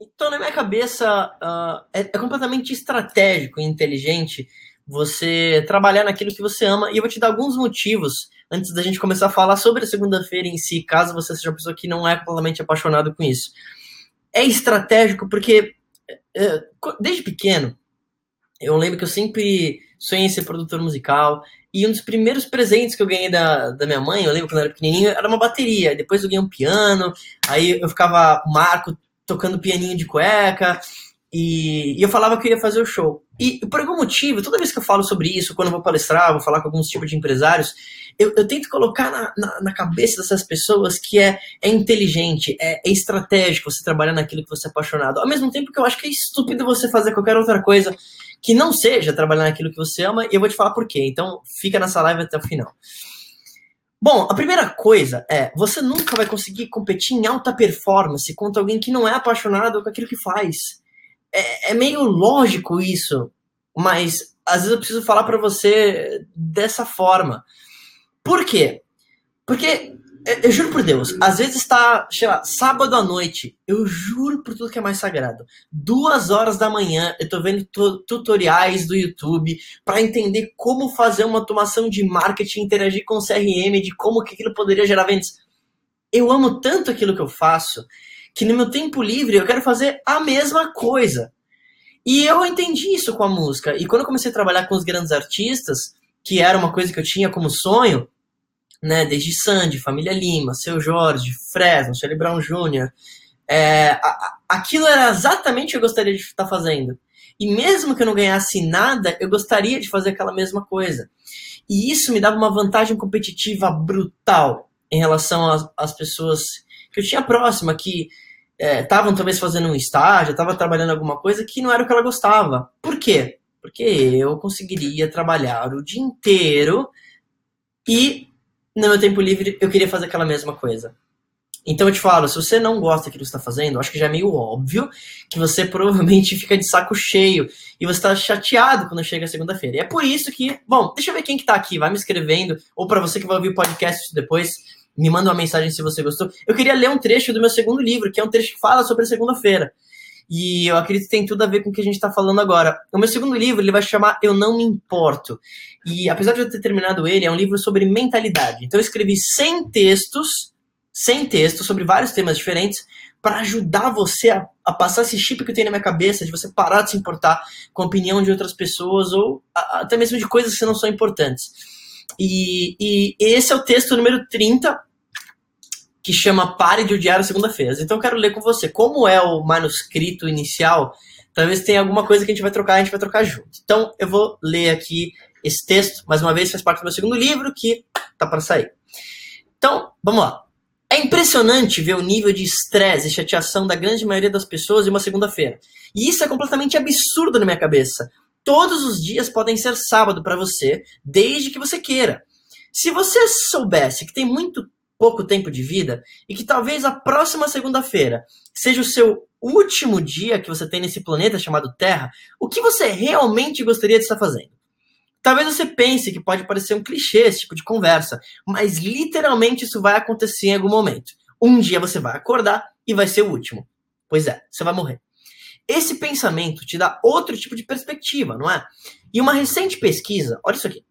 Então, na minha cabeça, uh, é, é, completamente estratégico e inteligente você trabalhar naquilo que você ama. E eu vou te dar alguns motivos antes da gente começar a falar sobre a segunda-feira em si, caso você seja uma pessoa que não é completamente apaixonado com isso. É estratégico porque, é, desde pequeno, eu lembro que eu sempre sonhei em ser produtor musical. E um dos primeiros presentes que eu ganhei da, da minha mãe, eu lembro quando eu era pequenininho, era uma bateria. Depois eu ganhei um piano, aí eu ficava, Marco tocando pianinho de cueca, e, e, eu falava que eu ia fazer o show. E por algum motivo, toda vez que eu falo sobre isso, quando eu vou palestrar, vou falar com alguns tipos de empresários, eu, eu tento colocar na, na, na, cabeça dessas pessoas que é, é inteligente, é, é, estratégico você trabalhar naquilo que você é apaixonado. Ao mesmo tempo que eu acho que é estúpido você fazer qualquer outra coisa que não seja trabalhar naquilo que você ama, e eu vou te falar por quê. Então, fica nessa live até o final. Bom, a primeira coisa é, você nunca vai conseguir competir em alta performance contra alguém que não é apaixonado com aquilo que faz. É, é meio lógico isso, mas às vezes eu preciso falar para você dessa forma. Por quê? Porque eu juro por Deus, às vezes está, sei lá, sábado à noite, eu juro por tudo que é mais sagrado. Duas horas da manhã, eu tô vendo tutoriais do YouTube para entender como fazer uma automação de marketing, interagir com CRM, de como que aquilo poderia gerar vendas. Eu amo tanto aquilo que eu faço, que no meu tempo livre eu quero fazer a mesma coisa. E eu entendi isso com a música. E quando eu comecei a trabalhar com os grandes artistas, que era uma coisa que eu tinha como sonho, né? Desde Sandy, Família Lima, Seu Jorge, Fresno, Charlie Brown Jr. É, aquilo era exatamente o que eu gostaria de estar fazendo. E mesmo que eu não ganhasse nada, eu gostaria de fazer aquela mesma coisa. E isso me dava uma vantagem competitiva brutal em relação às, às pessoas que eu tinha próxima, que estavam é, talvez fazendo um estágio, estavam trabalhando alguma coisa que não era o que ela gostava. Por quê? Porque eu conseguiria trabalhar o dia inteiro e no meu tempo livre eu queria fazer aquela mesma coisa. Então eu te falo, se você não gosta daquilo que está fazendo, acho que já é meio óbvio que você provavelmente fica de saco cheio e você está chateado quando chega a segunda-feira. E é por isso que, bom, deixa eu ver quem que tá aqui, vai me escrevendo, ou para você que vai ouvir o podcast depois, me manda uma mensagem se você gostou. Eu queria ler um trecho do meu segundo livro, que é um trecho que fala sobre a segunda-feira. E eu acredito que tem tudo a ver com o que a gente está falando agora. O meu segundo livro ele vai chamar Eu Não Me Importo. E apesar de eu ter terminado ele, é um livro sobre mentalidade. Então eu escrevi 100 textos, 100 textos sobre vários temas diferentes para ajudar você a, a, passar esse chip que tenho na minha cabeça, de você parar de se importar com a opinião de outras pessoas ou a, até mesmo de coisas que não são importantes. E, e esse é o texto número 30 que chama Pare de Odiar a Segunda-feira. Então eu quero ler com você. Como é o manuscrito inicial, talvez tenha alguma coisa que a gente vai trocar, a gente vai trocar junto. Então eu vou ler aqui esse texto, mais uma vez, faz parte do meu segundo livro, que tá para sair. Então, vamos lá. É impressionante ver o nível de estresse e chateação da grande maioria das pessoas em uma segunda-feira. E isso é completamente absurdo na minha cabeça. Todos os dias podem ser sábado para você, desde que você queira. Se você soubesse que tem muito pouco tempo de vida e que talvez a próxima segunda-feira seja o seu último dia que você tem nesse planeta chamado Terra, o que você realmente gostaria de estar fazendo? Talvez você pense que pode parecer um clichê esse tipo de conversa, mas literalmente isso vai acontecer em algum momento. Um dia você vai acordar e vai ser o último. Pois é, você vai morrer. Esse pensamento te dá outro tipo de perspectiva, não é? E uma recente pesquisa, olha isso aqui.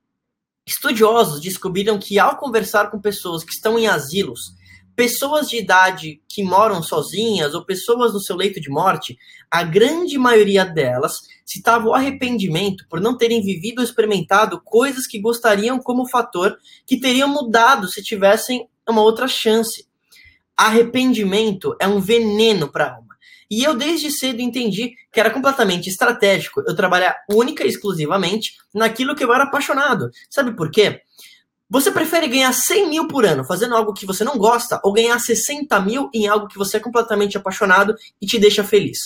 Estudiosos descobriram que, ao conversar com pessoas que estão em asilos, pessoas de idade que moram sozinhas ou pessoas no seu leito de morte, a grande maioria delas citava o arrependimento por não terem vivido ou experimentado coisas que gostariam como fator que teriam mudado se tivessem uma outra chance. Arrependimento é um veneno para a alma. E eu desde cedo entendi que era completamente estratégico eu trabalhar única e exclusivamente naquilo que eu era apaixonado. Sabe por quê? Você prefere ganhar 100 mil por ano fazendo algo que você não gosta ou ganhar 60 mil em algo que você é completamente apaixonado e te deixa feliz?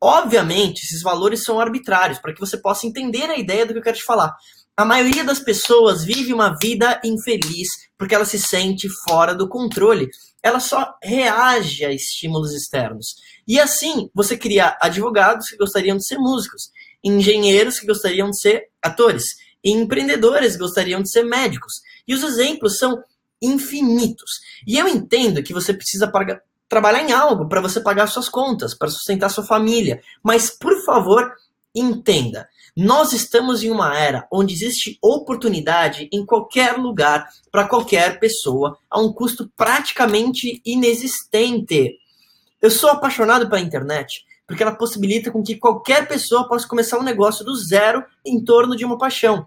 Obviamente, esses valores são arbitrários para que você possa entender a ideia do que eu quero te falar. A maioria das pessoas vive uma vida infeliz porque ela se sente fora do controle. Ela só reage a estímulos externos. E assim, você cria advogados que gostariam de ser músicos, engenheiros que gostariam de ser atores, e empreendedores que gostariam de ser médicos. E os exemplos são infinitos. E eu entendo que você precisa trabalhar em algo para você pagar suas contas, para sustentar sua família. Mas, por favor, entenda. Nós estamos em uma era onde existe oportunidade em qualquer lugar para qualquer pessoa a um custo praticamente inexistente. Eu sou apaixonado pela internet porque ela possibilita com que qualquer pessoa possa começar um negócio do zero em torno de uma paixão.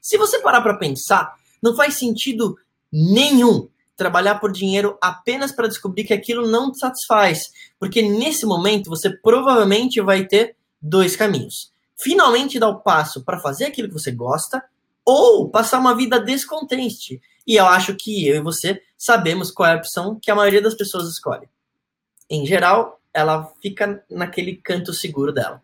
Se você parar para pensar, não faz sentido nenhum trabalhar por dinheiro apenas para descobrir que aquilo não te satisfaz, porque nesse momento você provavelmente vai ter dois caminhos. Finalmente dar o passo para fazer aquilo que você gosta ou passar uma vida descontente. E eu acho que eu e você sabemos qual é a opção que a maioria das pessoas escolhe. Em geral, ela fica naquele canto seguro dela.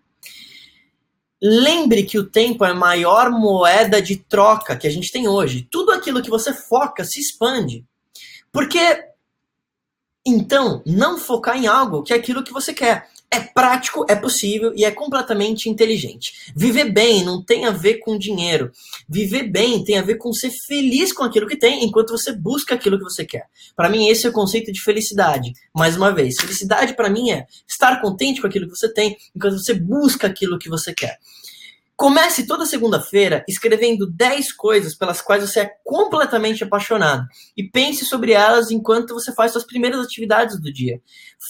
Lembre que o tempo é a maior moeda de troca que a gente tem hoje. Tudo aquilo que você foca se expande. Porque então, não focar em algo que é aquilo que você quer. É prático, é possível e é completamente inteligente. Viver bem não tem a ver com dinheiro. Viver bem tem a ver com ser feliz com aquilo que tem enquanto você busca aquilo que você quer. Para mim, esse é o conceito de felicidade. Mais uma vez, felicidade para mim é estar contente com aquilo que você tem enquanto você busca aquilo que você quer. Comece toda segunda-feira escrevendo 10 coisas pelas quais você é completamente apaixonado e pense sobre elas enquanto você faz suas primeiras atividades do dia.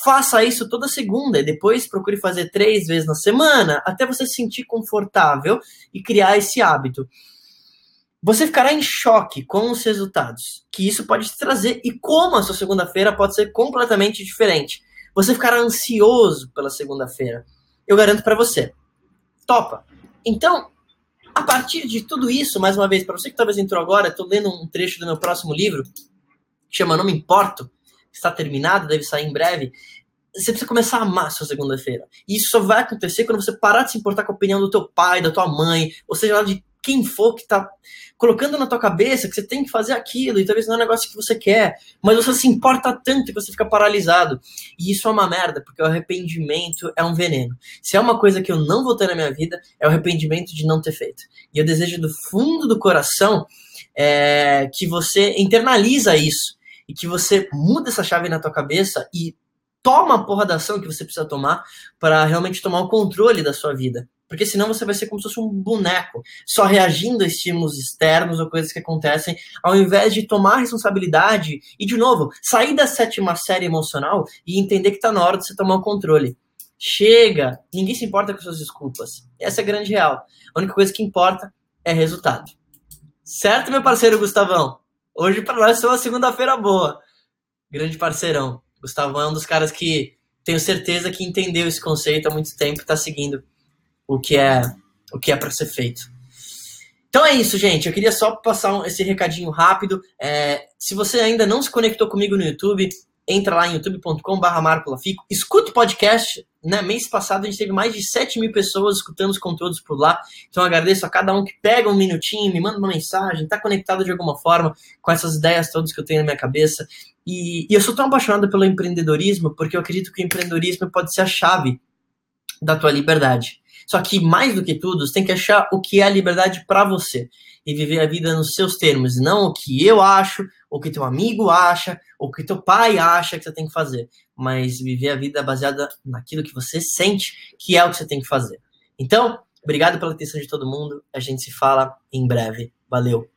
Faça isso toda segunda e depois procure fazer três vezes na semana até você se sentir confortável e criar esse hábito. Você ficará em choque com os resultados que isso pode te trazer e como a sua segunda-feira pode ser completamente diferente. Você ficará ansioso pela segunda-feira. Eu garanto para você. Topa! Então, a partir de tudo isso, mais uma vez, para você que talvez entrou agora, estou lendo um trecho do meu próximo livro, que chama Não Me Importo, está terminado, deve sair em breve. Você precisa começar a amar sua segunda-feira. E isso só vai acontecer quando você parar de se importar com a opinião do teu pai, da tua mãe, ou seja lá de quem for que está colocando na tua cabeça que você tem que fazer aquilo e talvez não é um negócio que você quer, mas você se importa tanto que você fica paralisado. E isso é uma merda, porque o arrependimento é um veneno. Se é uma coisa que eu não vou ter na minha vida, é o arrependimento de não ter feito. E eu desejo do fundo do coração é, que você internaliza isso e que você muda essa chave na tua cabeça e toma a porra da ação que você precisa tomar para realmente tomar o controle da sua vida. Porque senão você vai ser como se fosse um boneco, só reagindo a estímulos externos ou coisas que acontecem, ao invés de tomar responsabilidade e, de novo, sair da sétima série emocional e entender que está na hora de você tomar o controle. Chega! Ninguém se importa com suas desculpas. Essa é a grande real. A única coisa que importa é resultado. Certo, meu parceiro Gustavão? Hoje para nós é uma segunda-feira boa. Grande parceirão. Gustavão é um dos caras que tenho certeza que entendeu esse conceito há muito tempo e está seguindo o que é o que é para ser feito. Então é isso, gente. Eu queria só passar esse recadinho rápido. É, se você ainda não se conectou comigo no YouTube, entra lá em youtube.com.br marcolafico, escuta o podcast. Né? Mês passado a gente teve mais de 7 mil pessoas escutando os conteúdos por lá. Então agradeço a cada um que pega um minutinho, me manda uma mensagem, está conectado de alguma forma com essas ideias todas que eu tenho na minha cabeça. E, e eu sou tão apaixonado pelo empreendedorismo porque eu acredito que o empreendedorismo pode ser a chave da tua liberdade. Só que, mais do que tudo, você tem que achar o que é a liberdade para você e viver a vida nos seus termos, não o que eu acho, o que teu amigo acha, o que teu pai acha que você tem que fazer, mas viver a vida baseada naquilo que você sente que é o que você tem que fazer. Então, obrigado pela atenção de todo mundo. A gente se fala em breve. Valeu!